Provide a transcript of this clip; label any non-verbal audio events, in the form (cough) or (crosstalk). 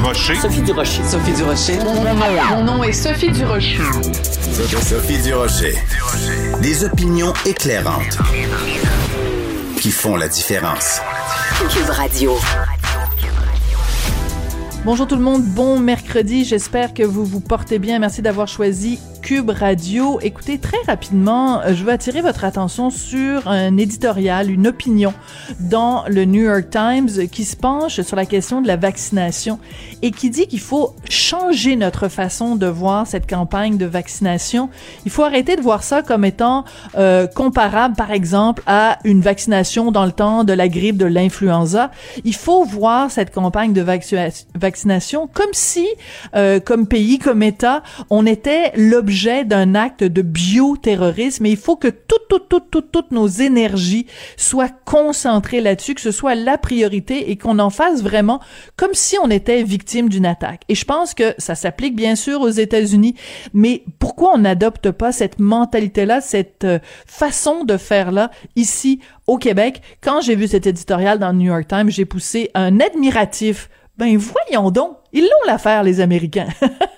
Durocher. Sophie Durocher. Sophie Durocher. Mon nom est Sophie Durocher. Sophie Durocher. Des opinions éclairantes qui font la différence. Cube Radio. Bonjour tout le monde, bon mercredi, j'espère que vous vous portez bien. Merci d'avoir choisi Radio. Écoutez, très rapidement, je veux attirer votre attention sur un éditorial, une opinion dans le New York Times qui se penche sur la question de la vaccination et qui dit qu'il faut changer notre façon de voir cette campagne de vaccination. Il faut arrêter de voir ça comme étant euh, comparable, par exemple, à une vaccination dans le temps de la grippe, de l'influenza. Il faut voir cette campagne de vaccination, comme si, euh, comme pays, comme État, on était l'objet d'un acte de bioterrorisme. Et il faut que toutes, toutes, toutes, toutes, toutes nos énergies soient concentrées là-dessus, que ce soit la priorité et qu'on en fasse vraiment comme si on était victime d'une attaque. Et je pense que ça s'applique bien sûr aux États-Unis, mais pourquoi on n'adopte pas cette mentalité-là, cette euh, façon de faire-là ici au Québec? Quand j'ai vu cet éditorial dans le New York Times, j'ai poussé un admiratif ben voyons donc, ils l'ont l'affaire les Américains. (laughs)